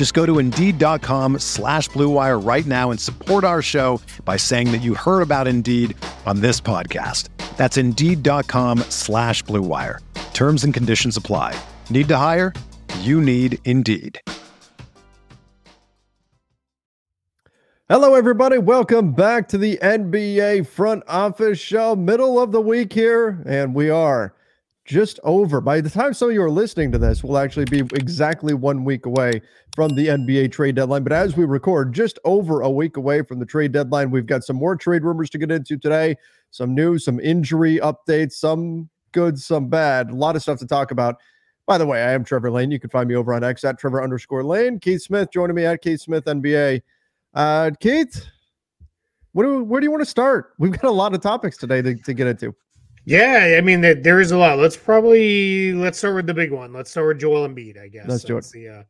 Just go to Indeed.com slash BlueWire right now and support our show by saying that you heard about Indeed on this podcast. That's Indeed.com slash BlueWire. Terms and conditions apply. Need to hire? You need Indeed. Hello, everybody. Welcome back to the NBA Front Office Show. Middle of the week here, and we are just over. By the time some of you are listening to this, we'll actually be exactly one week away from the NBA trade deadline. But as we record, just over a week away from the trade deadline, we've got some more trade rumors to get into today, some news, some injury updates, some good, some bad, a lot of stuff to talk about. By the way, I am Trevor Lane. You can find me over on X at Trevor underscore Lane. Keith Smith joining me at Keith Smith NBA. Uh, Keith, what do, where do you want to start? We've got a lot of topics today to, to get into. Yeah, I mean there is a lot. Let's probably let's start with the big one. Let's start with Joel Embiid. I guess let's do it. The, uh,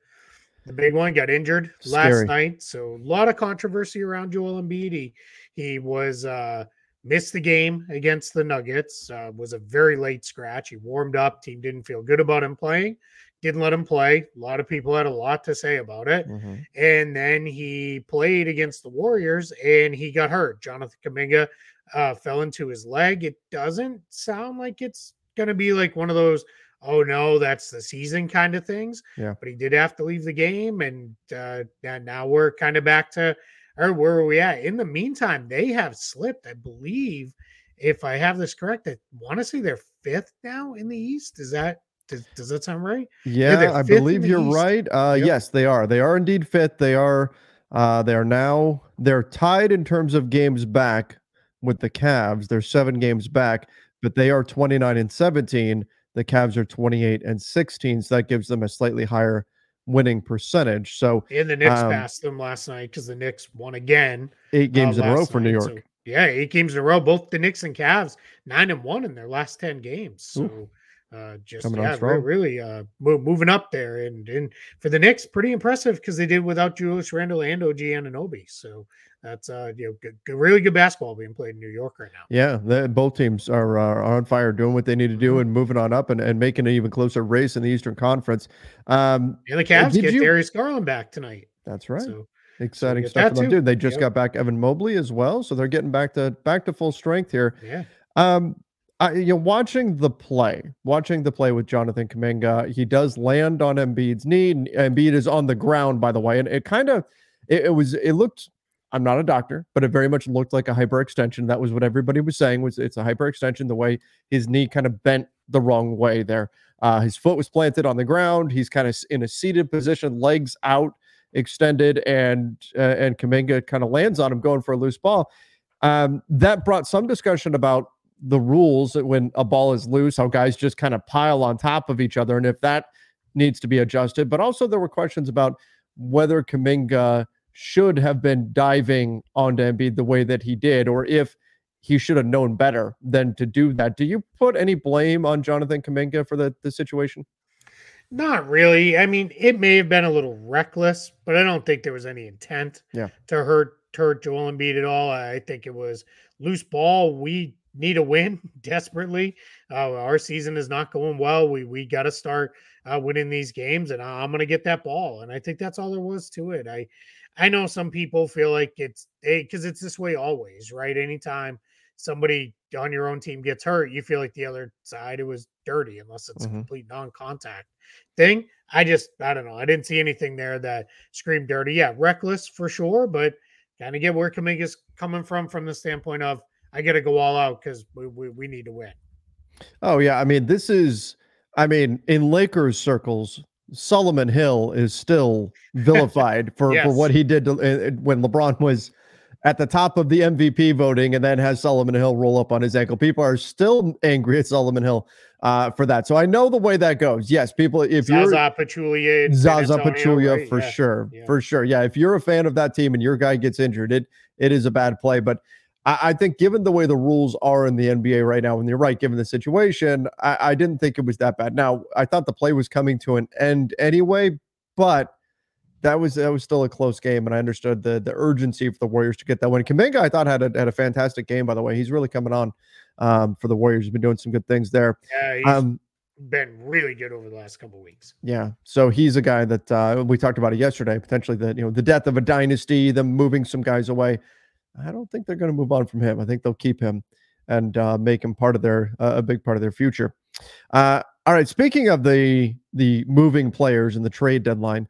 the big one got injured Scary. last night, so a lot of controversy around Joel Embiid. He he was uh, missed the game against the Nuggets. Uh, was a very late scratch. He warmed up. Team didn't feel good about him playing didn't let him play. A lot of people had a lot to say about it. Mm-hmm. And then he played against the Warriors and he got hurt. Jonathan Kuminga uh, fell into his leg. It doesn't sound like it's going to be like one of those, oh no, that's the season kind of things. Yeah. But he did have to leave the game. And uh, now we're kind of back to, or where are we at? In the meantime, they have slipped, I believe. If I have this correct, I want to say they're fifth now in the East. Is that does, does that sound right? Yeah, I believe you're East. right. Uh, yep. Yes, they are. They are indeed fifth. They are. Uh, they are now. They're tied in terms of games back with the Cavs. They're seven games back, but they are 29 and 17. The Cavs are 28 and 16. So that gives them a slightly higher winning percentage. So and the Knicks um, passed them last night because the Knicks won again. Eight games uh, in a row for New York. So, yeah, eight games in a row. Both the Knicks and Cavs nine and one in their last ten games. So. Ooh uh, just Coming yeah, really uh, moving up there, and and for the Knicks, pretty impressive because they did without Julius Randle and OG Anunoby. So that's uh, you know, good, good, really good basketball being played in New York right now. Yeah, the, both teams are, uh, are on fire, doing what they need to do, mm-hmm. and moving on up, and, and making an even closer race in the Eastern Conference. Um, and the Cavs get you... Darius Garland back tonight. That's right. So, Exciting so stuff for them, dude. They just yep. got back Evan Mobley as well, so they're getting back to back to full strength here. Yeah. Um, I, you know, watching the play, watching the play with Jonathan Kuminga, he does land on Embiid's knee. And Embiid is on the ground, by the way, and it kind of, it, it, was, it looked. I'm not a doctor, but it very much looked like a hyperextension. That was what everybody was saying. Was it's a hyperextension? The way his knee kind of bent the wrong way there. Uh, his foot was planted on the ground. He's kind of in a seated position, legs out, extended, and uh, and Kuminga kind of lands on him, going for a loose ball. Um, that brought some discussion about the rules when a ball is loose, how guys just kind of pile on top of each other, and if that needs to be adjusted. But also, there were questions about whether Kuminga should have been diving onto Embiid the way that he did, or if he should have known better than to do that. Do you put any blame on Jonathan Kuminga for the, the situation? Not really. I mean, it may have been a little reckless, but I don't think there was any intent yeah. to hurt to hurt Joel Embiid at all. I think it was loose ball. We need a win desperately. Uh, our season is not going well. We we got to start uh, winning these games, and I'm going to get that ball. And I think that's all there was to it. I I know some people feel like it's because it's this way always, right? Anytime somebody on your own team gets hurt, you feel like the other side it was dirty, unless it's mm-hmm. a complete non-contact thing. I just I don't know. I didn't see anything there that screamed dirty. Yeah, reckless for sure, but kind of get where Kuminga's coming from from the standpoint of I got to go all out because we, we we need to win. Oh yeah, I mean this is, I mean in Lakers circles, Solomon Hill is still vilified for yes. for what he did to, uh, when LeBron was at the top of the MVP voting and then has Solomon Hill roll up on his ankle. People are still angry at Solomon Hill uh, for that. So I know the way that goes. Yes, people, if Zaza you're Pachulia, Zaza Pachulia right? for yeah. sure, yeah. for sure. Yeah, if you're a fan of that team and your guy gets injured, it it is a bad play. But I, I think given the way the rules are in the NBA right now, and you're right, given the situation, I, I didn't think it was that bad. Now I thought the play was coming to an end anyway, but that was that was still a close game, and I understood the the urgency for the Warriors to get that win. Kuminga, I thought had a had a fantastic game. By the way, he's really coming on um, for the Warriors. He's been doing some good things there. Yeah, he's um, been really good over the last couple weeks. Yeah, so he's a guy that uh, we talked about it yesterday. Potentially, the you know the death of a dynasty, them moving some guys away. I don't think they're going to move on from him. I think they'll keep him and uh, make him part of their uh, a big part of their future. Uh, all right, speaking of the the moving players and the trade deadline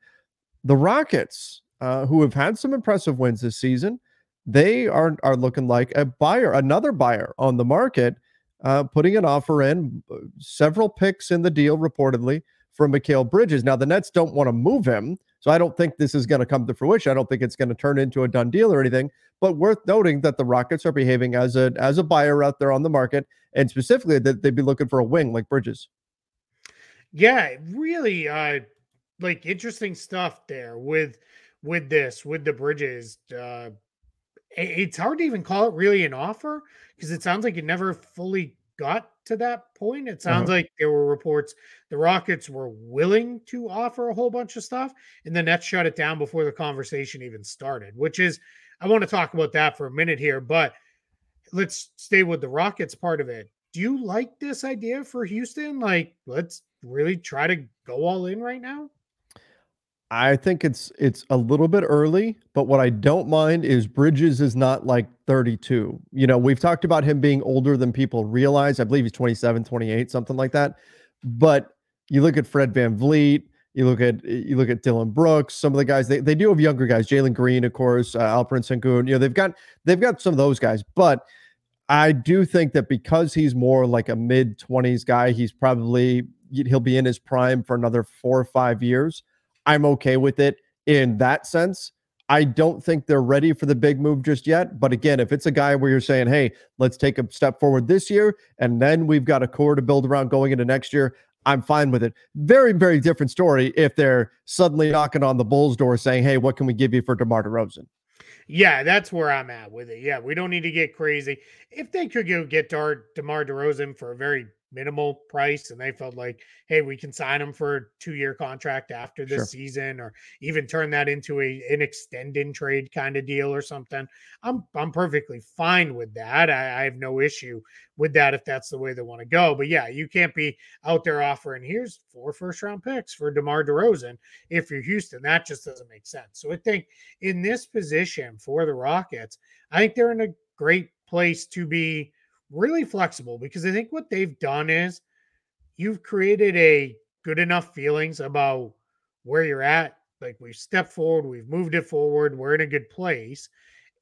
the Rockets, uh, who have had some impressive wins this season, they are are looking like a buyer, another buyer on the market, uh, putting an offer in, uh, several picks in the deal reportedly for Mikal Bridges. Now the Nets don't want to move him, so I don't think this is going to come to fruition. I don't think it's going to turn into a done deal or anything. But worth noting that the Rockets are behaving as a as a buyer out there on the market, and specifically that they'd be looking for a wing like Bridges. Yeah, really. Uh, like interesting stuff there with with this with the bridges uh it's hard to even call it really an offer because it sounds like it never fully got to that point it sounds uh-huh. like there were reports the rockets were willing to offer a whole bunch of stuff and the nets shut it down before the conversation even started which is i want to talk about that for a minute here but let's stay with the rockets part of it. Do you like this idea for houston? Like let's really try to go all in right now I think it's it's a little bit early, but what I don't mind is Bridges is not like 32. You know, we've talked about him being older than people realize. I believe he's 27, 28, something like that. But you look at Fred Van VanVleet, you look at you look at Dillon Brooks, some of the guys they, they do have younger guys, Jalen Green, of course, uh, Alperen Sengun. You know, they've got they've got some of those guys, but I do think that because he's more like a mid 20s guy, he's probably he'll be in his prime for another four or five years. I'm okay with it in that sense. I don't think they're ready for the big move just yet. But again, if it's a guy where you're saying, hey, let's take a step forward this year, and then we've got a core to build around going into next year, I'm fine with it. Very, very different story if they're suddenly knocking on the Bulls' door saying, hey, what can we give you for DeMar DeRozan? Yeah, that's where I'm at with it. Yeah, we don't need to get crazy. If they could go get Dar- DeMar DeRozan for a very minimal price and they felt like hey we can sign him for a two year contract after this sure. season or even turn that into a an extended trade kind of deal or something. I'm i'm perfectly fine with that. I, I have no issue with that if that's the way they want to go. But yeah you can't be out there offering here's four first round picks for demar DeRozan if you're houston. That just doesn't make sense. So i think in this position for the rockets i think they're in a great place to be really flexible because I think what they've done is you've created a good enough feelings about where you're at. Like we've stepped forward, we've moved it forward, we're in a good place.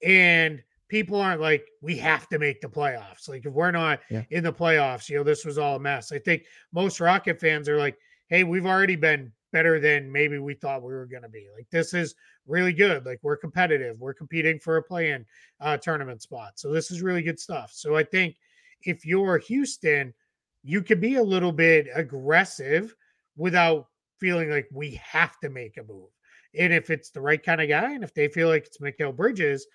And people aren't like, we have to make the playoffs. Like if we're not yeah. in the playoffs, you know, this was all a mess. I think most Rocket fans are like, hey, we've already been better than maybe we thought we were going to be. Like this is really good. Like we're competitive. We're competing for a play-in uh, tournament spot. So this is really good stuff. So I think if you're Houston, you could be a little bit aggressive without feeling like we have to make a move. And if it's the right kind of guy, and if they feel like it's Mikal Bridges,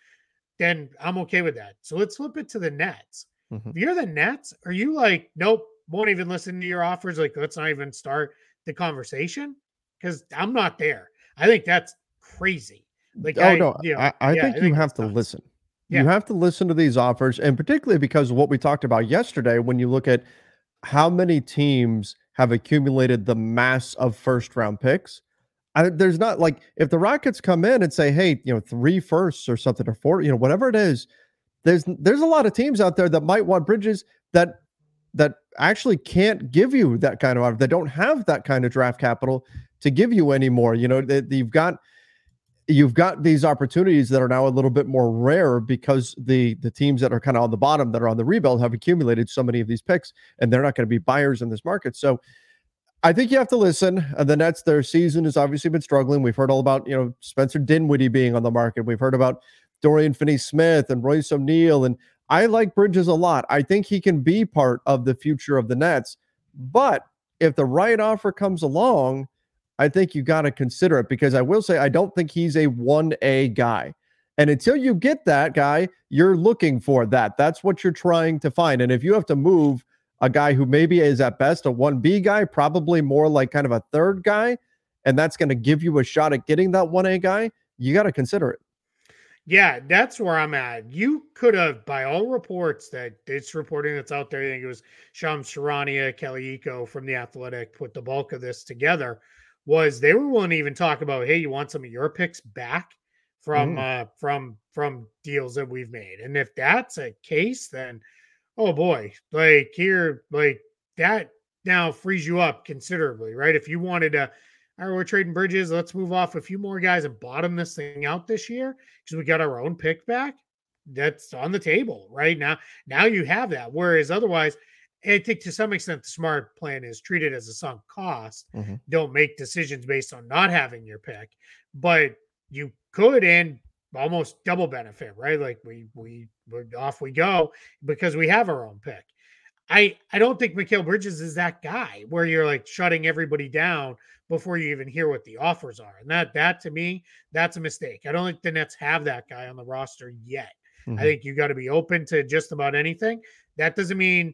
then I'm okay with that. So let's flip it to the Nets. Mm-hmm. If you're the Nets, are you like, nope, won't even listen to your offers? Like, let's not even start the conversation because I'm not there. I think that's crazy. Like, oh I, no, you know, I, I yeah, think I you have to nuts. listen. Yeah. You have to listen to these offers, and particularly because of what we talked about yesterday, when you look at how many teams have accumulated the mass of first round picks. I, there's not like if the Rockets come in and say, "Hey, you know, three firsts or something or four, you know, whatever it is." There's there's a lot of teams out there that might want Bridges that that actually can't give you that kind of offer. They don't have that kind of draft capital to give you anymore. You know, they, you've got you've got these opportunities that are now a little bit more rare because the the teams that are kind of on the bottom that are on the rebuild have accumulated so many of these picks and they're not going to be buyers in this market so I think you have to listen. Uh, the Nets, their season has obviously been struggling. We've heard all about, you know, Spencer Dinwiddie being on the market. We've heard about Dorian Finney Smith and Royce O'Neale. And I like Bridges a lot. I think he can be part of the future of the Nets. But if the right offer comes along, I think you got to consider it because I will say I don't think he's a 1A guy. And until you get that guy, you're looking for that. That's what you're trying to find. And if you have to move a guy who maybe is at best a 1B guy, probably more like kind of a third guy, and that's going to give you a shot at getting that 1A guy, you got to consider it. Yeah, that's where I'm at. You could have, by all reports that it's reporting that's out there, I think it was Shams Charania, Kelly Iko from the Athletic put the bulk of this together was they were willing to even talk about, hey, you want some of your picks back from mm. uh from from deals that we've made. And if that's a case, then oh boy, like here, like that now frees you up considerably, right? If you wanted to, all right, we're trading bridges, let's move off a few more guys and bottom this thing out this year because we got our own pick back. That's on the table right now. Now you have that. Whereas otherwise, I think to some extent the smart plan is treat it as a sunk cost. Mm-hmm. Don't make decisions based on not having your pick, but you could and almost double benefit, right? Like we we we off we go because we have our own pick. I I don't think Mikal Bridges is that guy where you're like shutting everybody down before you even hear what the offers are, and that that to me that's a mistake. I don't think the Nets have that guy on the roster yet. Mm-hmm. I think you got to be open to just about anything. That doesn't mean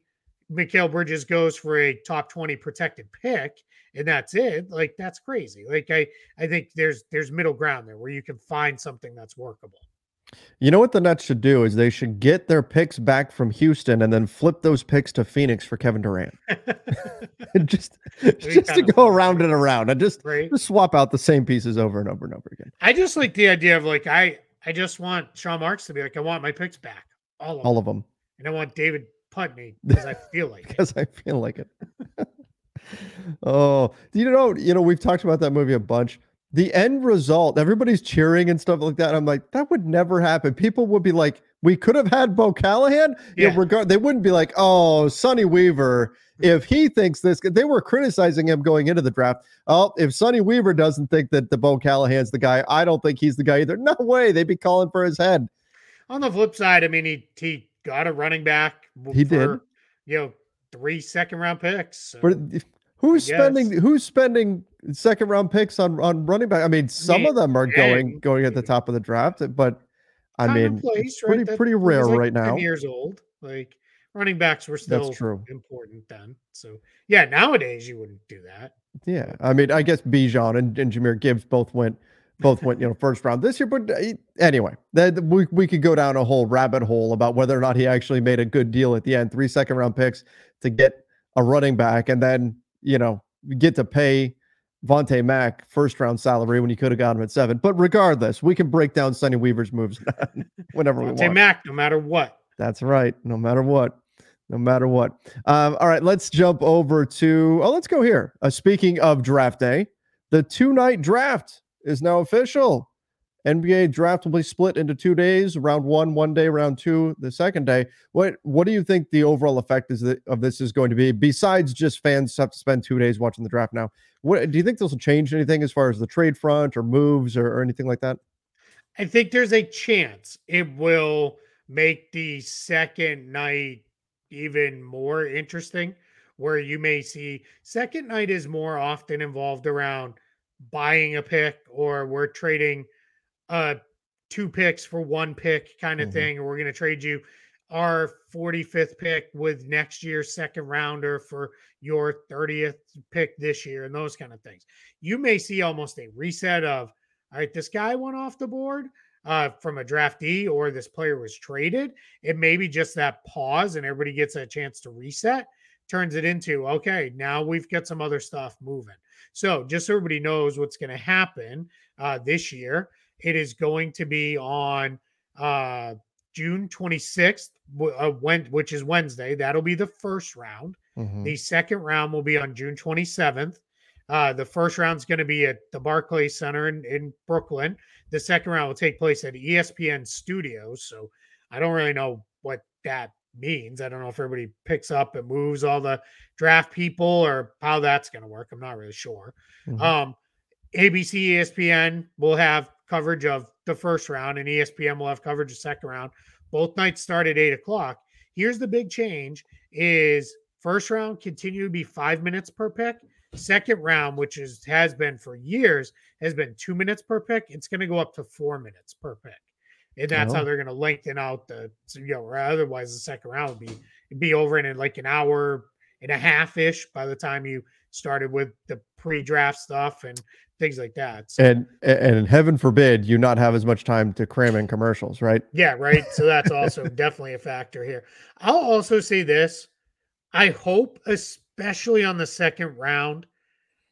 Mikal Bridges goes for a top 20 protected pick and that's it. Like that's crazy. Like I I think there's there's middle ground there where you can find something that's workable. You know what the Nets should do is they should get their picks back from Houston and then flip those picks to Phoenix for Kevin Durant. just just to go around and around and just, just swap out the same pieces over and over and over again. I just like the idea of like I I just want Sean Marks to be like I want my picks back. All of all them. of them. And I want David Putney because I feel like because I feel like it. oh, you know, you know, we've talked about that movie a bunch. The end result, everybody's cheering and stuff like that. I'm like, that would never happen. People would be like, we could have had Bo Callahan. Yeah. Regard they wouldn't be like, oh, Sonny Weaver. Mm. If he thinks this, they were criticizing him going into the draft. Oh, if Sonny Weaver doesn't think that the Bo Callahan's the guy, I don't think he's the guy either. No way. They'd be calling for his head. On the flip side, I mean, he he got a running back. He for, did. You know, three second round picks. So but who's spending who's spending second round picks on on running back? I mean, some of them are going going at the top of the draft, but I mean, place, it's pretty right? pretty rare like right now. Years old, like running backs were still That's true. important then. So yeah, nowadays you wouldn't do that. Yeah, I mean, I guess Bijan and, and Jahmyr Gibbs both went both went, you know, first round this year. But uh, anyway, that we, we could go down a whole rabbit hole about whether or not he actually made a good deal at the end. Three second round picks to get a running back, and then you know get to pay Vontae Mack first round salary when you could have got him at seven. But regardless, we can break down Sonny Weaver's moves whenever Vontae we want. Vontae Mack, no matter what. That's right. No matter what. No matter what. Um, all right, let's jump over to. Oh, let's go here. Uh, speaking of draft day, the two night draft is now official. NBA draft will be split into two days, round one, one day, round two, the second day. What what do you think the overall effect is that, of this is going to be? Besides just fans have to spend two days watching the draft now, what do you think this will change anything as far as the trade front or moves or, or anything like that? I think there's a chance it will make the second night even more interesting, where you may see second night is more often involved around buying a pick or we're trading uh two picks for one pick kind of mm-hmm. thing or we're going to trade you our 45th pick with next year's second rounder for your 30th pick this year and those kind of things. You may see almost a reset of all right, this guy went off the board uh, from a draftee or this player was traded. It may be just that pause and everybody gets a chance to reset, turns it into okay, now we've got some other stuff moving. So, just so everybody knows what's going to happen uh, this year, it is going to be on uh, June 26th, uh, when, which is Wednesday. That'll be the first round. Mm-hmm. The second round will be on June 27th. Uh, the first round is going to be at the Barclays Center in, in Brooklyn. the second round will take place at ESPN Studios. So I don't really know what that means. I don't know if everybody picks up and moves all the draft people or how that's going to work. I'm not really sure. Mm-hmm. Um, ABC, ESPN will have coverage of the first round, and ESPN will have coverage of second round. Both nights start at eight o'clock. Here's the big change: is first round continue to be five minutes per pick. Second round, which is has been for years, has been two minutes per pick. It's going to go up to four minutes per pick and that's oh. how they're going to lengthen out the you know otherwise the second round would be be over in like an hour and a half ish by the time you started with the pre-draft stuff and things like that. So, and and heaven forbid you not have as much time to cram in commercials, right? Yeah, right. So that's also definitely a factor here. I'll also say this: I hope, especially on the second round,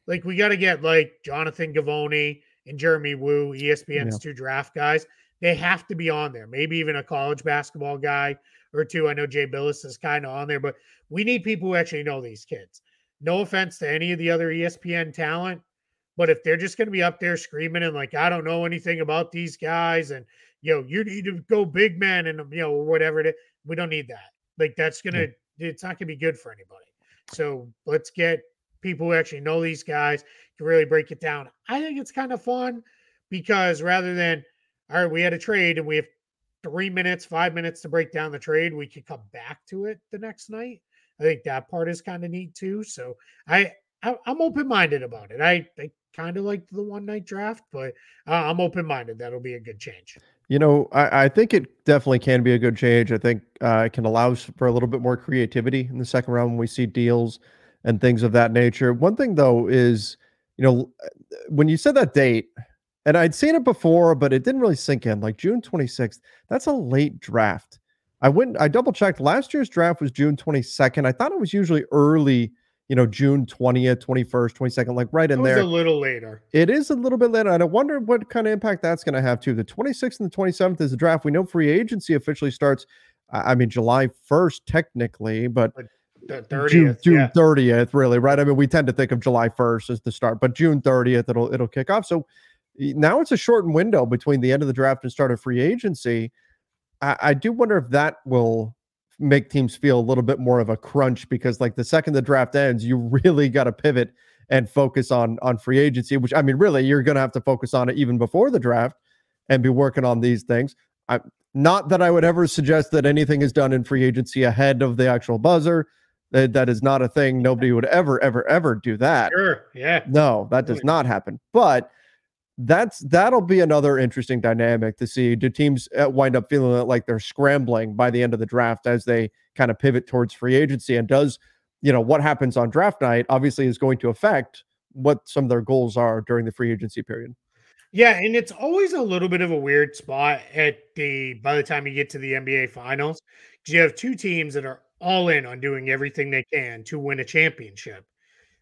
like we got to get like Jonathan Givony and Jeremy Woo, ESPN's yeah. two draft guys. They have to be on there. Maybe even a college basketball guy or two. I know Jay Bilas is kind of on there, but we need people who actually know these kids. No offense to any of the other ESPN talent, but if they're just going to be up there screaming and like, I don't know anything about these guys, and you know, you need to go big man and you know, whatever it is, we don't need that. Like that's gonna, it's not gonna be good for anybody. So let's get people who actually know these guys to really break it down. I think it's kind of fun because rather than all right, we had a trade and we have three minutes, five minutes to break down the trade. We could come back to it the next night. I think that part is kind of neat too. So I, I am open minded about it. I, I kind of liked the one night draft, but uh, I'm open minded. That'll be a good change. You know, I, I, think it definitely can be a good change. I think uh, it can allow for a little bit more creativity in the second round when we see deals and things of that nature. One thing though is, you know, when you said that date, and I'd seen it before, but it didn't really sink in. Like June 26th, that's a late draft. I went, I double checked. Last year's draft was June 22nd. I thought it was usually early, you know, June 20th, 21st, 22nd, like right in there. a little later. It is a little bit later. And I wonder what kind of impact that's going to have too. The 26th and the 27th is the draft. We know free agency officially starts, I mean, July 1st, technically, but. The 30th, June, June yeah. 30th, really, right? I mean, we tend to think of July 1st as the start, but June 30th, it'll it'll kick off. So now it's a shortened window between the end of the draft and start of free agency. I, I do wonder if that will make teams feel a little bit more of a crunch because like the second the draft ends, you really got to pivot and focus on on free agency, which I mean, really, you're going to have to focus on it even before the draft and be working on these things. I, not that I would ever suggest that anything is done in free agency ahead of the actual buzzer. That, that is not a thing. Nobody would ever, ever, ever do that. Sure. Yeah. No, that does not happen. But that's that'll be another interesting dynamic to see. Do teams uh, wind up feeling like they're scrambling by the end of the draft as they kind of pivot towards free agency? And does you know what happens on draft night obviously is going to affect what some of their goals are during the free agency period. Yeah, and it's always a little bit of a weird spot at the by the time you get to the NBA finals. Because you have two teams that are all in on doing everything they can to win a championship.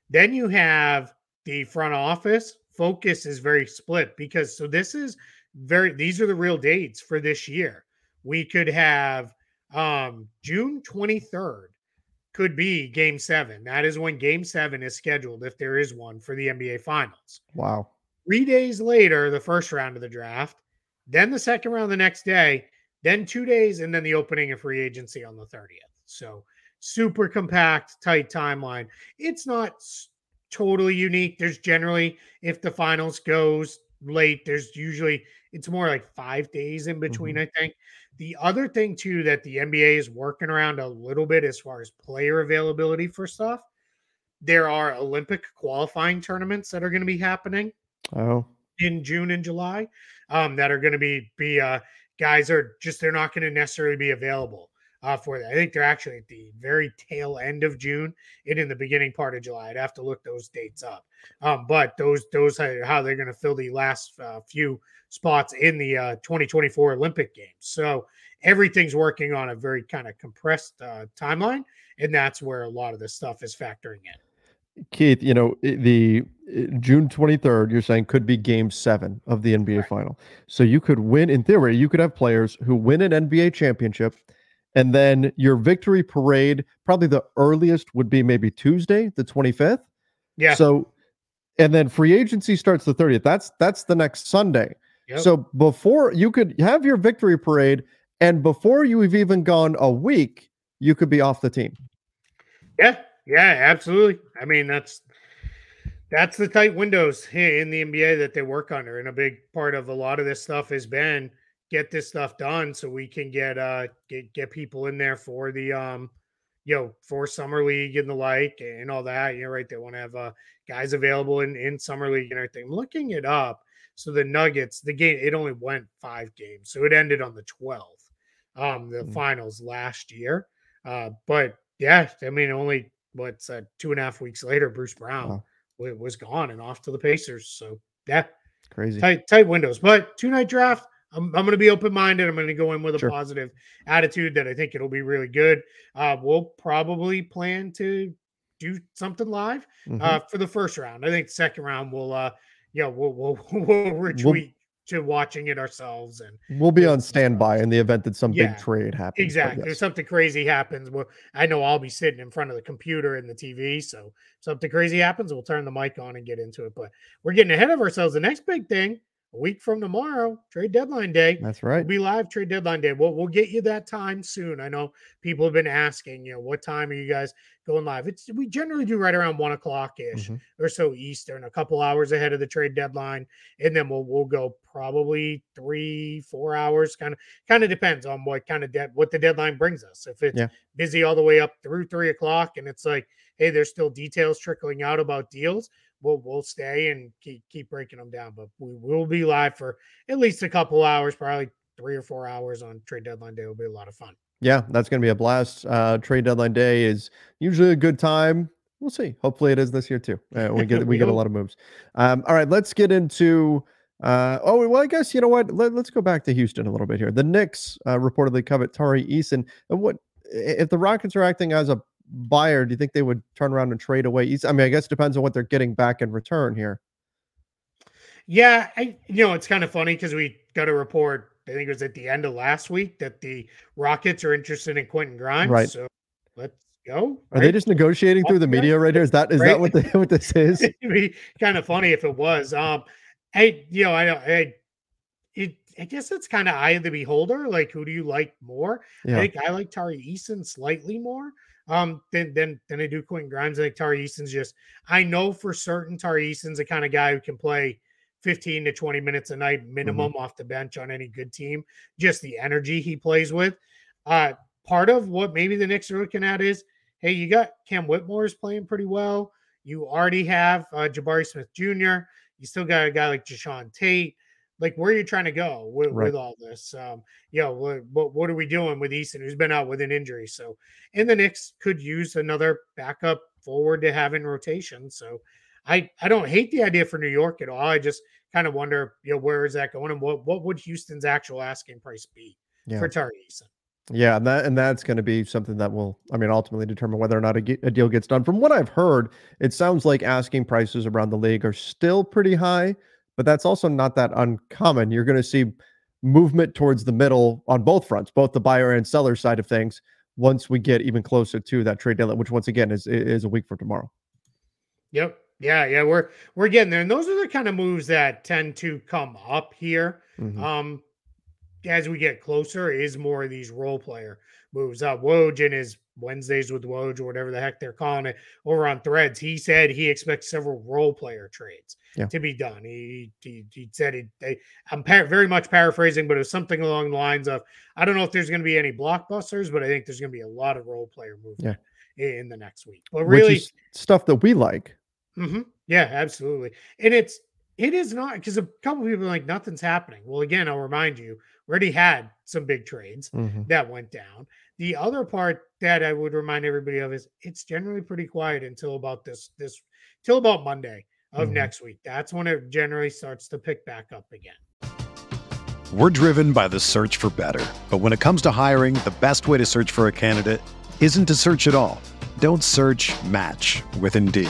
Then you have the front office focus is very split because so this is very these are the real dates for this year. We could have um June 23rd could be game 7. That is when game 7 is scheduled if there is one for the NBA finals. Wow. 3 days later the first round of the draft, then the second round the next day, then 2 days and then the opening of free agency on the 30th. So super compact tight timeline. It's not totally unique. There's generally, if the finals goes late, there's usually it's more like five days in between. Mm-hmm. I think the other thing too that the NBA is working around a little bit as far as player availability for stuff. There are Olympic qualifying tournaments that are going to be happening. Oh, in June and July, um, that are going to be be uh, guys are just they're not going to necessarily be available uh, for that. I think they're actually at the very tail end of June and in the beginning part of July. I'd have to look those dates up. Um, but those those are how they're going to fill the last uh, few spots in the uh, 2024 Olympic Games. So everything's working on a very kind of compressed uh, timeline, and that's where a lot of this stuff is factoring in. Keith, you know the June 23rd, you're saying could be Game Seven of the NBA right. Final. So you could win in theory. You could have players who win an NBA championship and then your victory parade, probably the earliest would be maybe Tuesday, the 25th. Yeah. So, and then free agency starts the 30th. That's that's the next Sunday. Yep. So before you could have your victory parade, and before you've even gone a week, you could be off the team. Yeah, yeah, absolutely. I mean, that's that's the tight windows in the NBA that they work under, and a big part of a lot of this stuff has been get this stuff done so we can get uh get get people in there for the um you know for summer league and the like and all that. You're right. They want to have uh guys available in in summer league and everything. I'm looking it up. So the Nuggets, the game, it only went five games, so it ended on the 12th, um, the mm-hmm. finals last year. Uh, but yeah, I mean, only what's uh, two and a half weeks later, Bruce Brown wow. was gone and off to the Pacers. So yeah, crazy tight tight windows. But two night draft, I'm, I'm going to be open minded. I'm going to go in with a sure. positive attitude that I think it'll be really good. Uh, we'll probably plan to do something live mm-hmm. uh, for the first round. I think second round we'll uh, yeah we'll we'll, we'll retweet. We'll, to watching it ourselves and we'll be on standby in the event that some yeah, big trade happens exactly yes. if something crazy happens well i know i'll be sitting in front of the computer and the tv so something crazy happens we'll turn the mic on and get into it but we're getting ahead of ourselves the next big thing a week from tomorrow, trade deadline day. That's right. We'll be live trade deadline day. We'll, we'll get you that time soon. I know people have been asking, you know, what time are you guys going live? It's we generally do right around one o'clock ish mm-hmm. or so Eastern, a couple hours ahead of the trade deadline, and then we'll we'll go probably three, four hours. Kind of kind of depends on what kind of debt what the deadline brings us. If it's yeah. busy all the way up through three o'clock, and it's like, hey, there's still details trickling out about deals we'll we'll stay and keep keep breaking them down. But we will be live for at least a couple hours, probably three or four hours on trade deadline day. It'll be a lot of fun. Yeah, that's going to be a blast. Uh, trade deadline day is usually a good time. We'll see. Hopefully, it is this year too. Uh, we get we get a lot of moves. Um, all right, let's get into. Uh, oh well, I guess you know what. Let, us go back to Houston a little bit here. The Knicks uh, reportedly covet Tari Eason. And what if the Rockets are acting as a buyer, do you think they would turn around and trade away? I mean, I guess it depends on what they're getting back in return here. Yeah, I you know it's kind of funny because we got a report. I think it was at the end of last week that the Rockets are interested in Quentin Grimes. Right. So let's go. Are they just negotiating through the media right here? Is that is right? that what the, what this is? It'd be kind of funny if it was. Um, hey, you know, I I it I guess it's kind of eye of the beholder. Like, who do you like more? Yeah. I think I like Tari Eason slightly more um, than than than I do Quentin Grimes. I think Tari Eason's just I know for certain Tari Eason's the kind of guy who can play 15 to 20 minutes a night minimum mm-hmm. off the bench on any good team. Just the energy he plays with. Uh, part of what maybe the Knicks are looking at is, hey, you got Cam Whitmore is playing pretty well. You already have uh, Jabari Smith Jr. You still got a guy like Jae'Sean Tate like where are you trying to go with, right. with all this? Um, you know, what, what, what are we doing with Eason, who's been out with an injury? So, and the Knicks could use another backup forward to have in rotation. So, I I don't hate the idea for New York at all. I just kind of wonder, you know, where is that going, and what what would Houston's actual asking price be yeah. for Tari Eason? Yeah, and that and that's going to be something that will, I mean, ultimately determine whether or not a, a, deal gets done. From what I've heard, it sounds like asking prices around the league are still pretty high but that's also not that uncommon. You're going to see movement towards the middle on both fronts, both the buyer and seller side of things, once we get even closer to that trade deadline, which once again is is a week from tomorrow. Yep. Yeah, yeah, we're we're getting there, and those are the kind of moves that tend to come up here. Mm-hmm. Um, as we get closer, is more of these role player moves. Uh, Woj in his Wednesdays with Woj or whatever the heck they're calling it over on Threads, he said he expects several role player trades yeah. to be done. He he, he said he, they, I'm par- very much paraphrasing, but it was something along the lines of I don't know if there's going to be any blockbusters, but I think there's going to be a lot of role player movement yeah. in, in the next week. But really, stuff that we like. Mm-hmm, yeah, absolutely, and it's it is not because a couple people are like nothing's happening. Well, again, I'll remind you, already had some big trades mm-hmm. that went down. The other part that I would remind everybody of is it's generally pretty quiet until about this this till about Monday of mm-hmm. next week. That's when it generally starts to pick back up again. We're driven by the search for better. But when it comes to hiring, the best way to search for a candidate isn't to search at all. Don't search, match with Indeed.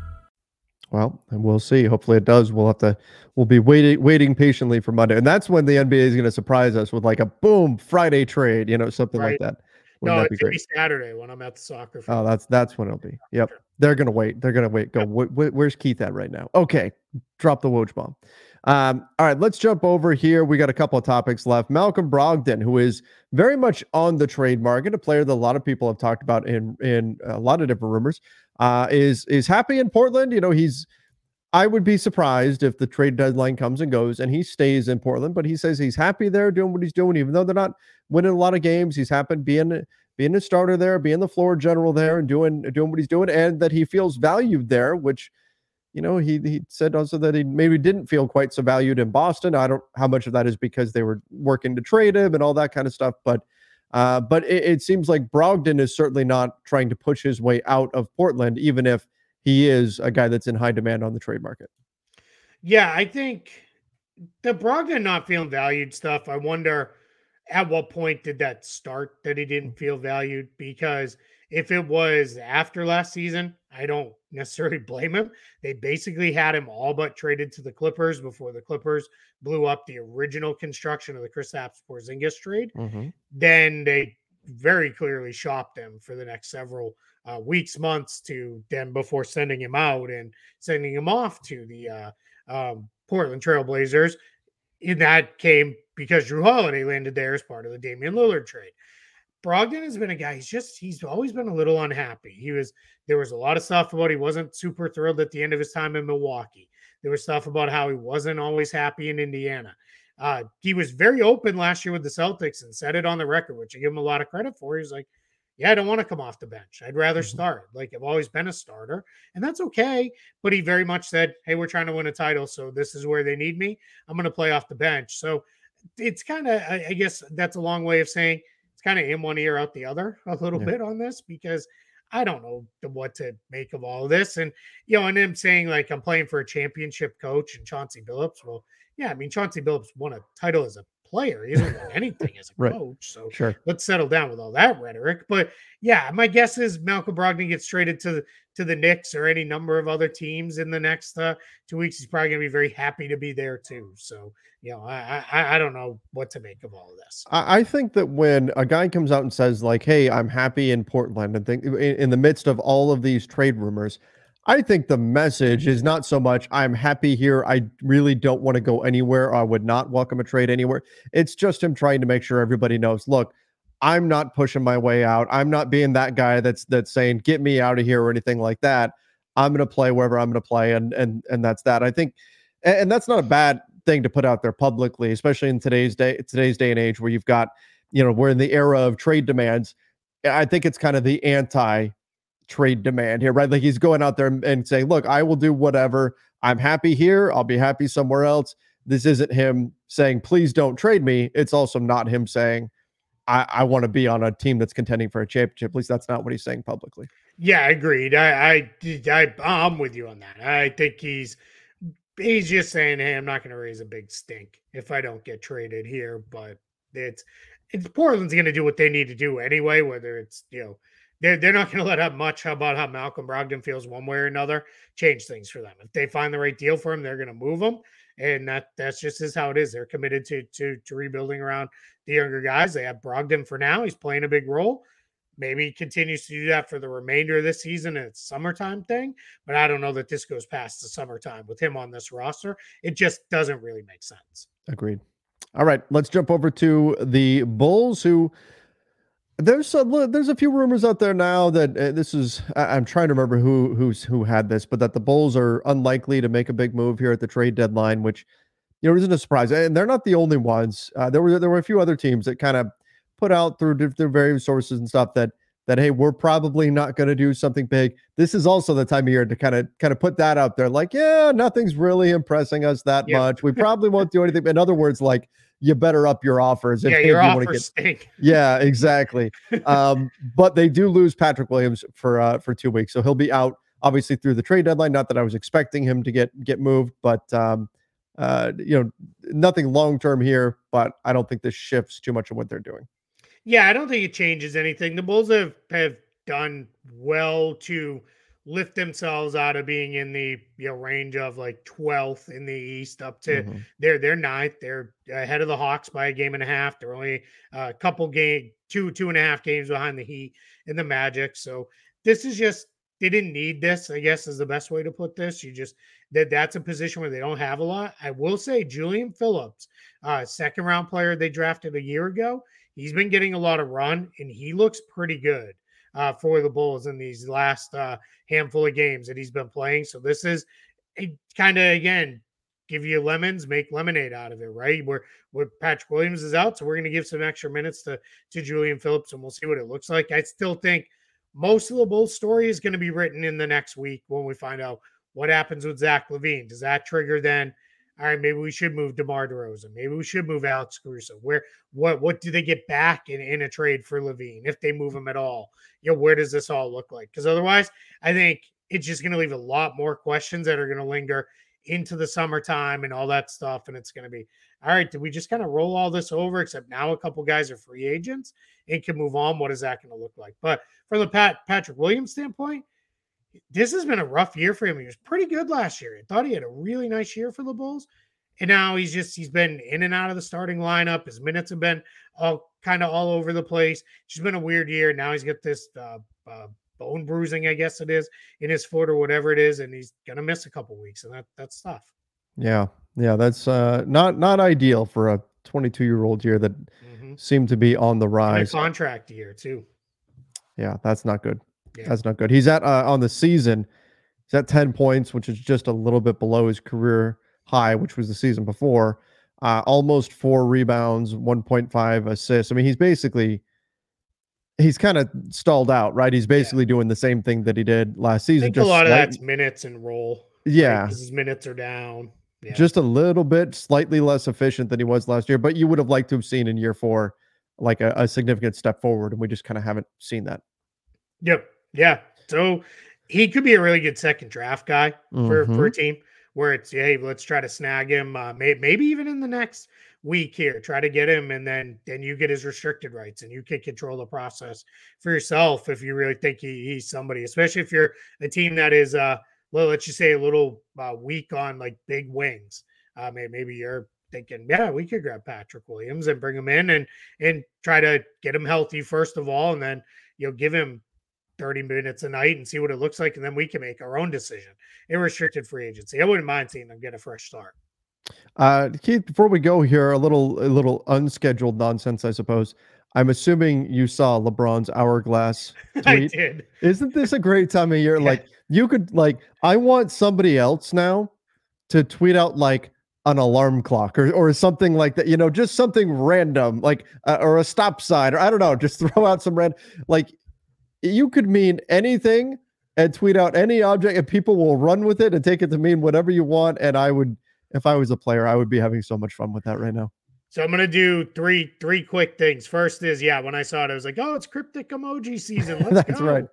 Well, and we'll see. Hopefully, it does. We'll have to. We'll be waiting, waiting patiently for Monday, and that's when the NBA is going to surprise us with like a boom Friday trade. You know, something right. like that. Wouldn't no, that it's gonna be Saturday when I'm at the soccer. Field. Oh, that's that's when it'll be. Yep, they're gonna wait. They're gonna wait. Go. Wh- wh- where's Keith at right now? Okay, drop the Woj bomb. Um, all right, let's jump over here. We got a couple of topics left. Malcolm Brogdon, who is very much on the trade market, a player that a lot of people have talked about in in a lot of different rumors uh, is is happy in Portland. You know, he's I would be surprised if the trade deadline comes and goes and he stays in Portland, but he says he's happy there doing what he's doing, even though they're not winning a lot of games. He's happy being being a starter there, being the floor general there, and doing doing what he's doing, and that he feels valued there, which you know, he he said also that he maybe didn't feel quite so valued in Boston. I don't how much of that is because they were working to trade him and all that kind of stuff, but uh, but it, it seems like Brogdon is certainly not trying to push his way out of Portland, even if he is a guy that's in high demand on the trade market. Yeah, I think the Brogdon not feeling valued stuff. I wonder at what point did that start that he didn't feel valued? Because if it was after last season, I don't necessarily blame him. They basically had him all but traded to the Clippers before the Clippers blew up the original construction of the Kristaps Porzingis trade. Mm-hmm. Then they very clearly shopped him for the next several uh, weeks, months to then before sending him out and sending him off to the uh, um, Portland Trailblazers. And that came because Jrue Holiday landed there as part of the Damian Lillard trade. Brogdon has been a guy. He's just he's always been a little unhappy. He was there was a lot of stuff about he wasn't super thrilled at the end of his time in Milwaukee. There was stuff about how he wasn't always happy in Indiana. Uh, he was very open last year with the Celtics and said it on the record, which I give him a lot of credit for. He's like, yeah, I don't want to come off the bench. I'd rather mm-hmm. start. Like I've always been a starter, and that's okay. But he very much said, "Hey, we're trying to win a title, so this is where they need me. I'm going to play off the bench." So it's kind of, I guess, that's a long way of saying it's kind of in one ear out the other a little yeah. bit on this because I don't know what to make of all of this. And you know, and him saying like I'm playing for a championship coach and Chauncey Billups. Well, yeah, I mean Chauncey Billups won a title as a player. He hasn't won anything as a right. coach. So sure. let's settle down with all that rhetoric. But yeah, my guess is Malcolm Brogdon gets traded to the to the Knicks or any number of other teams in the next uh, two weeks. He's probably going to be very happy to be there too. So you know, I, I I don't know what to make of all of this. I think that when a guy comes out and says like, "Hey, I'm happy in Portland," and think in, in the midst of all of these trade rumors. I think the message is not so much I'm happy here. I really don't want to go anywhere. I would not welcome a trade anywhere. It's just him trying to make sure everybody knows, look, I'm not pushing my way out. I'm not being that guy that's that's saying get me out of here or anything like that. I'm going to play wherever I'm going to play and and and that's that. I think and that's not a bad thing to put out there publicly, especially in today's day today's day and age where you've got, you know, we're in the era of trade demands. I think it's kind of the anti trade demand here, right? Like he's going out there and, saying, look, I will do whatever. I'm happy here. I'll be happy somewhere else. This isn't him saying, please don't trade me. It's also not him saying, I, I want to be on a team that's contending for a championship. At least that's not what he's saying publicly. Yeah, agreed. I, I, I I'm with you on that. I think he's he's just saying, hey, I'm not going to raise a big stink if I don't get traded here. But it's it's Portland's going to do what they need to do anyway, whether it's you know they're they're not going to let up much about how Malcolm Brogdon feels one way or another change things for them. If they find the right deal for him, they're going to move him, and that that's just is how it is. They're committed to to to rebuilding around the younger guys. They have Brogdon for now; he's playing a big role. Maybe he continues to do that for the remainder of this season and it's summertime thing, but I don't know that this goes past the summertime with him on this roster. It just doesn't really make sense. Agreed. All right, let's jump over to the Bulls who there's a there's a few rumors out there now that uh, this is I'm trying to remember who who's who had this, but that the Bulls are unlikely to make a big move here at the trade deadline, which you know isn't a surprise, and they're not the only ones. Uh, there were there were a few other teams that kind of put out through their various sources and stuff that that hey we're probably not going to do something big this is also the time of year to kind of kind of put that out there like yeah nothing's really impressing us that yeah. much we probably won't do anything in other words like you better up your offers. If, yeah, your you offers stink. Yeah, exactly. um, but they do lose Patrick Williams for uh, for two weeks, so he'll be out obviously through the trade deadline. Not that I was expecting him to get get moved, but um, uh, you know, nothing long term here. But I don't think this shifts too much of what they're doing. Yeah, I don't think it changes anything. The Bulls have have done well to lift themselves out of being in the you know range of like 12th in the East up to mm-hmm. they're they're ninth. They're ahead of the Hawks by a game and a half. They're only a couple game two two and a half games behind the Heat and the Magic. So this is just they didn't need this. I guess is the best way to put this. You just that that's a position where they don't have a lot. I will say Julian Phillips, uh, second round player they drafted a year ago. He's been getting a lot of run and he looks pretty good uh, for the Bulls in these last uh, handful of games that he's been playing. So this is kind of again give you lemons, make lemonade out of it, right? Where where Patrick Williams is out, so we're going to give some extra minutes to to Julian Phillips, and we'll see what it looks like. I still think most of the Bulls story is going to be written in the next week when we find out what happens with Zach LaVine. Does that trigger then? All right, maybe we should move DeMar DeRozan. Maybe we should move Alex Caruso. Where what what do they get back in, in a trade for LaVine if they move him at all? You know, where does this all look like? Because otherwise, I think it's just going to leave a lot more questions that are going to linger into the summertime and all that stuff. And it's going to be all right. Did we just kind of roll all this over? Except now a couple guys are free agents and can move on. What is that going to look like? But from the Pat Patrick Williams standpoint, this has been a rough year for him. He was pretty good last year. I thought he had a really nice year for the Bulls. And now he's just he's been in and out of the starting lineup. His minutes have been all kind of all over the place. It's just been a weird year. Now he's got this uh, uh, bone bruising, I guess it is, in his foot or whatever it is, and he's gonna miss a couple weeks, and that that's tough. Yeah, yeah, that's uh, not not ideal for a 22 year old year that mm-hmm. seemed to be on the rise. contract year too. Yeah, that's not good. Yeah. That's not good. He's at uh, on the season. He's at 10 points, which is just a little bit below his career high, which was the season before. Uh, almost four rebounds, 1.5 assists. I mean, he's basically he's kind of stalled out, right? He's basically yeah. doing the same thing that he did last season. just a lot slight... of that's minutes and roll. Yeah, right? his minutes are down. Yeah. Just a little bit, slightly less efficient than he was last year. But you would have liked to have seen in year four, like a, a significant step forward, and we just kind of haven't seen that. Yep. Yeah. So he could be a really good second draft guy for, mm-hmm. for a team where it's, hey, let's try to snag him. Uh, may, maybe even in the next week here, try to get him, and then then you get his restricted rights, and you can control the process for yourself if you really think he, he's somebody. Especially if you're a team that is, uh, well, let's just say a little uh, weak on like big wings. Uh, maybe, maybe you're thinking, yeah, we could grab Patrick Williams and bring him in and and try to get him healthy first of all, and then you know give him 30 minutes a night and see what it looks like, and then we can make our own decision in restricted free agency. I wouldn't mind seeing them get a fresh start. Uh, Keith, before we go here, a little a little unscheduled nonsense, I suppose. I'm assuming you saw LeBron's hourglass tweet. I did. Isn't this a great time of year? Like you could like I want somebody else now to tweet out like an alarm clock or or something like that. You know, just something random like uh, or a stop sign or I don't know. Just throw out some red like you could mean anything and tweet out any object and people will run with it and take it to mean whatever you want and i would if i was a player i would be having so much fun with that right now. So i'm going to do three three quick things. First is yeah when i saw it i was like oh it's cryptic emoji season. Let's that's go. right.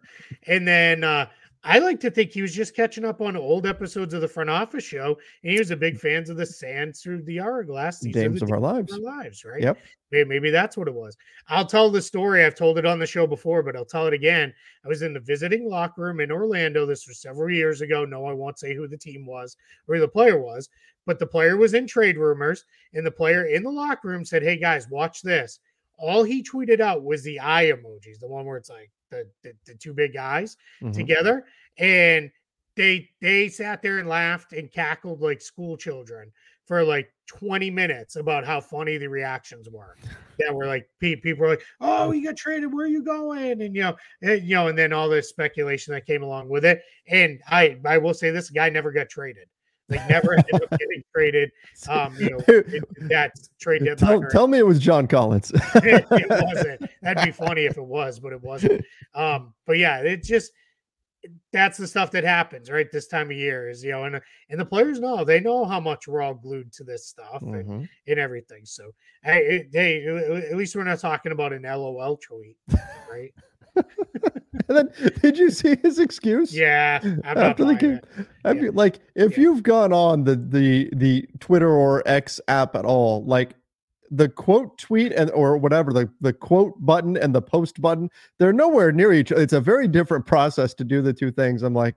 And then uh I like to think he was just catching up on old episodes of the front office show, and he was a big mm. fan of the sands through the hourglass. These Games of our lives. our lives, right? Yep. Maybe, maybe that's what it was. I'll tell the story. I've told it on the show before, but I'll tell it again. I was in the visiting locker room in Orlando. This was several years ago. No, I won't say who the team was or who the player was, but the player was in trade rumors, and the player in the locker room said, Hey guys, watch this. All he tweeted out was the eye emojis, the one where it's like the, the, the two big eyes Mhm. together. And they they sat there and laughed and cackled like school children for like 20 minutes about how funny the reactions were. That were like people were like, "Oh, he got traded. Where are you going?" And you know, and, you know, and then all this speculation that came along with it. And I I will say this guy never got traded. Like never ended up getting traded. Um, you know, in- in that trade deadline. tell, tell me it was John Collins. it, it wasn't. That'd be funny if it was, but it wasn't. Um, but yeah, it just that's the stuff that happens right this time of year is you know, and and the players know they know how much we're all glued to this stuff and, Mhm. and everything. So hey, hey, at least we're not talking about an LOL tweet, right? And then did you see his excuse? Yeah, After the game. Yeah. like if Yeah. you've gone on the the the Twitter or X app at all, like the quote tweet and or whatever the the quote button and the post button, they're nowhere near each. Other. It's a very different process to do the two things. I'm like,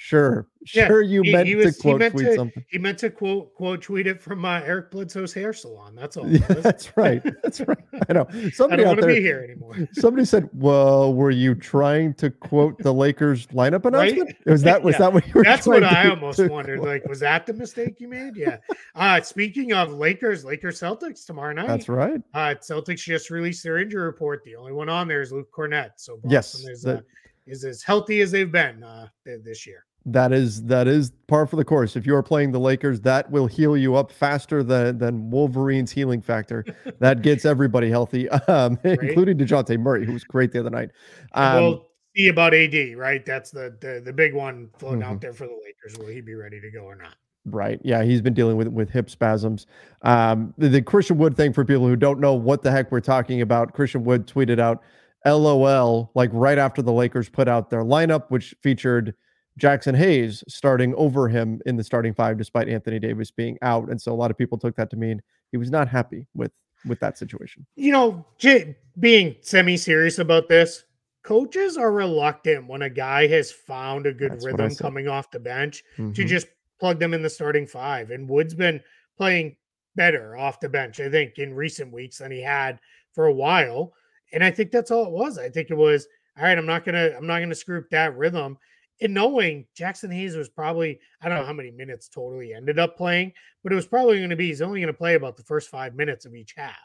sure, Yeah, sure, you he- meant he was- to quote meant tweet to- something. He meant to quote quote tweet it from uh, Eric Bledsoe's hair salon. That's all. Yeah, that's right. That's right. I know. I Somebody don't out want to there. be here anymore. Somebody said, "Well, were you trying to quote the Lakers lineup Right? announcement? Was that was Yeah. that what you were?" That's what I almost wondered. quote? Like, was that the mistake you made? Yeah. Uh speaking of Lakers, Lakers Celtics tomorrow night. That's right. Uh Celtics just released their injury report. The only one on there is Luke Kornet. So Boston Yes, is that- uh, is as healthy as they've been uh this year. That is that is par for the course. If you are playing the Lakers, that will heal you up faster than than Wolverine's healing factor. That gets everybody healthy, um, including Dejounte Murray, who was great the other night. Um, we'll see about AD, right? That's the the, the big one floating Mhm. out there for the Lakers. Will he be ready to go or not? Right. Yeah, he's been dealing with with hip spasms. Um, the, the Christian Wood thing for people who don't know what the heck we're talking about. Christian Wood tweeted out LOL like right after the Lakers put out their lineup, which featured Jaxson Hayes starting over him in the starting five, despite Anthony Davis being out. And so a lot of people took that to mean he was not happy with with that situation. you know, j- being semi serious about this, coaches are reluctant when a guy has found a good That's rhythm coming off the bench to Mhm. just plug them in the starting five. And Wood's been playing better off the bench, I think, in recent weeks than he had for a while. And I think that's all it was. I think it was all right. I'm not gonna. I'm not gonna screw up that rhythm. And knowing Jaxson Hayes was probably, I don't know how many minutes totally ended up playing, but it was probably going to be he's only going to play about the first five minutes of each half,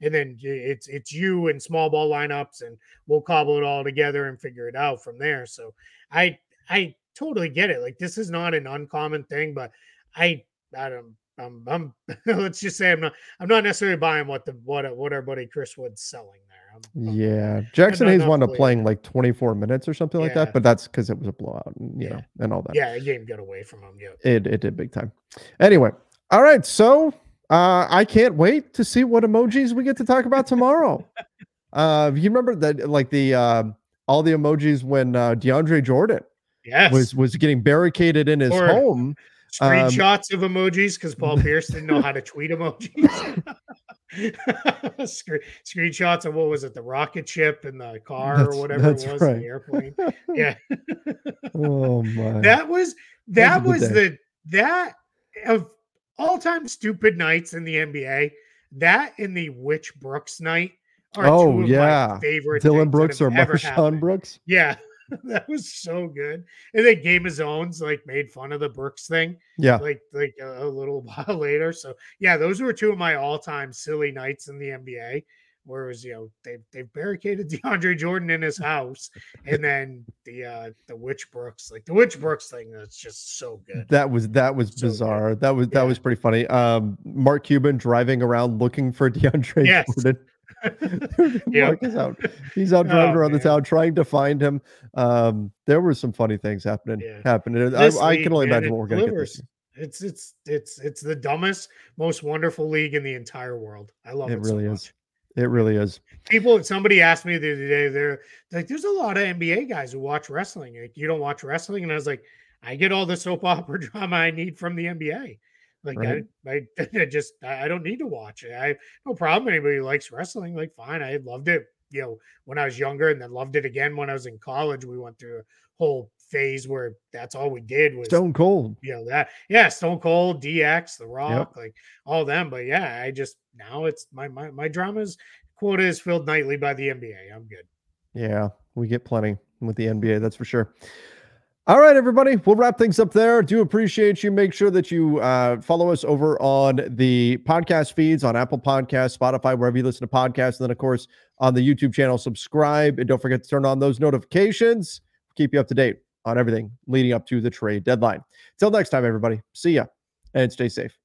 and then it's it's you and small ball lineups, and we'll cobble it all together and figure it out from there. So I I totally get it. Like this is not an uncommon thing, but I I don't. I'm, I'm let's just say I'm not I'm not necessarily buying what the what what our buddy Chris Wood's selling there. I'm, Yeah, Jaxson Hayes wound up playing like 24 minutes or something like that, but that's because it was a blowout, and, you Yeah. know, and all that. yeah, the game got away from him. Yeah. It it did big time. Anyway, all right. So uh, I can't wait to see what emojis we get to talk about tomorrow. uh, you remember that like the um all the emojis when uh, DeAndre Jordan Yes. was was getting barricaded in his Or- home. Um, Screenshots of emojis because Paul Pierce didn't know how to tweet emojis. Scre- screenshots of what was it, the rocket ship in the car That's- or whatever it was in right. the airplane. Yeah. oh my. that was that was the that of all time stupid nights in the NBA. That and the Which Brooks night are Oh, two of yeah. my favorite. Dillon Brooks or MarShon. Brooks. Yeah, that was so good. And then Game of Zones like made fun of the Brooks thing Yeah. like like a, a little while later. So yeah, those were two of my all-time silly nights in the NBA. Where it was you know they they barricaded DeAndre Jordan in his house, and then the uh the Which Brooks like the Which Brooks thing that's just so good. That was that was So good. bizarre. That was that Yeah. was pretty funny. Um, Mark Cuban driving around looking for DeAndre Yes. Jordan. Yep. Mark is out. He's out driving Oh, around the town trying to find him. Um, there were some funny things happening. Yeah. Happening. I, I can only imagine what we're gonna get this. year. It's it's it's it's the dumbest, most wonderful league in the entire world. I love it. It so really much. is. It really is. People, somebody asked me the other day, they're like, there's a lot of NBA guys who watch wrestling. Like, you don't watch wrestling? And I was like, I get all the soap opera drama I need from the NBA. Like right. I, I, I, just I don't need to watch it. I no problem. Anybody likes wrestling, like fine. I loved it, you know, when I was younger, and then loved it again when I was in college. We went through a whole phase where that's all we did was Stone Cold. You know that, yeah, Stone Cold, DX, The Rock, yep. like all them. But yeah, I just now it's my my my dramas quota is filled nightly by the NBA. I'm good. Yeah, we get plenty with the NBA, that's for sure. All right, everybody, we'll wrap things up there. Do appreciate you. Make sure that you uh, follow us over on the podcast feeds on Apple Podcasts, Spotify, wherever you listen to podcasts. And then, of course, on the YouTube channel, subscribe. And don't forget to turn on those notifications. Keep you up to date on everything leading up to the trade deadline. Till next time, everybody, see ya and stay safe.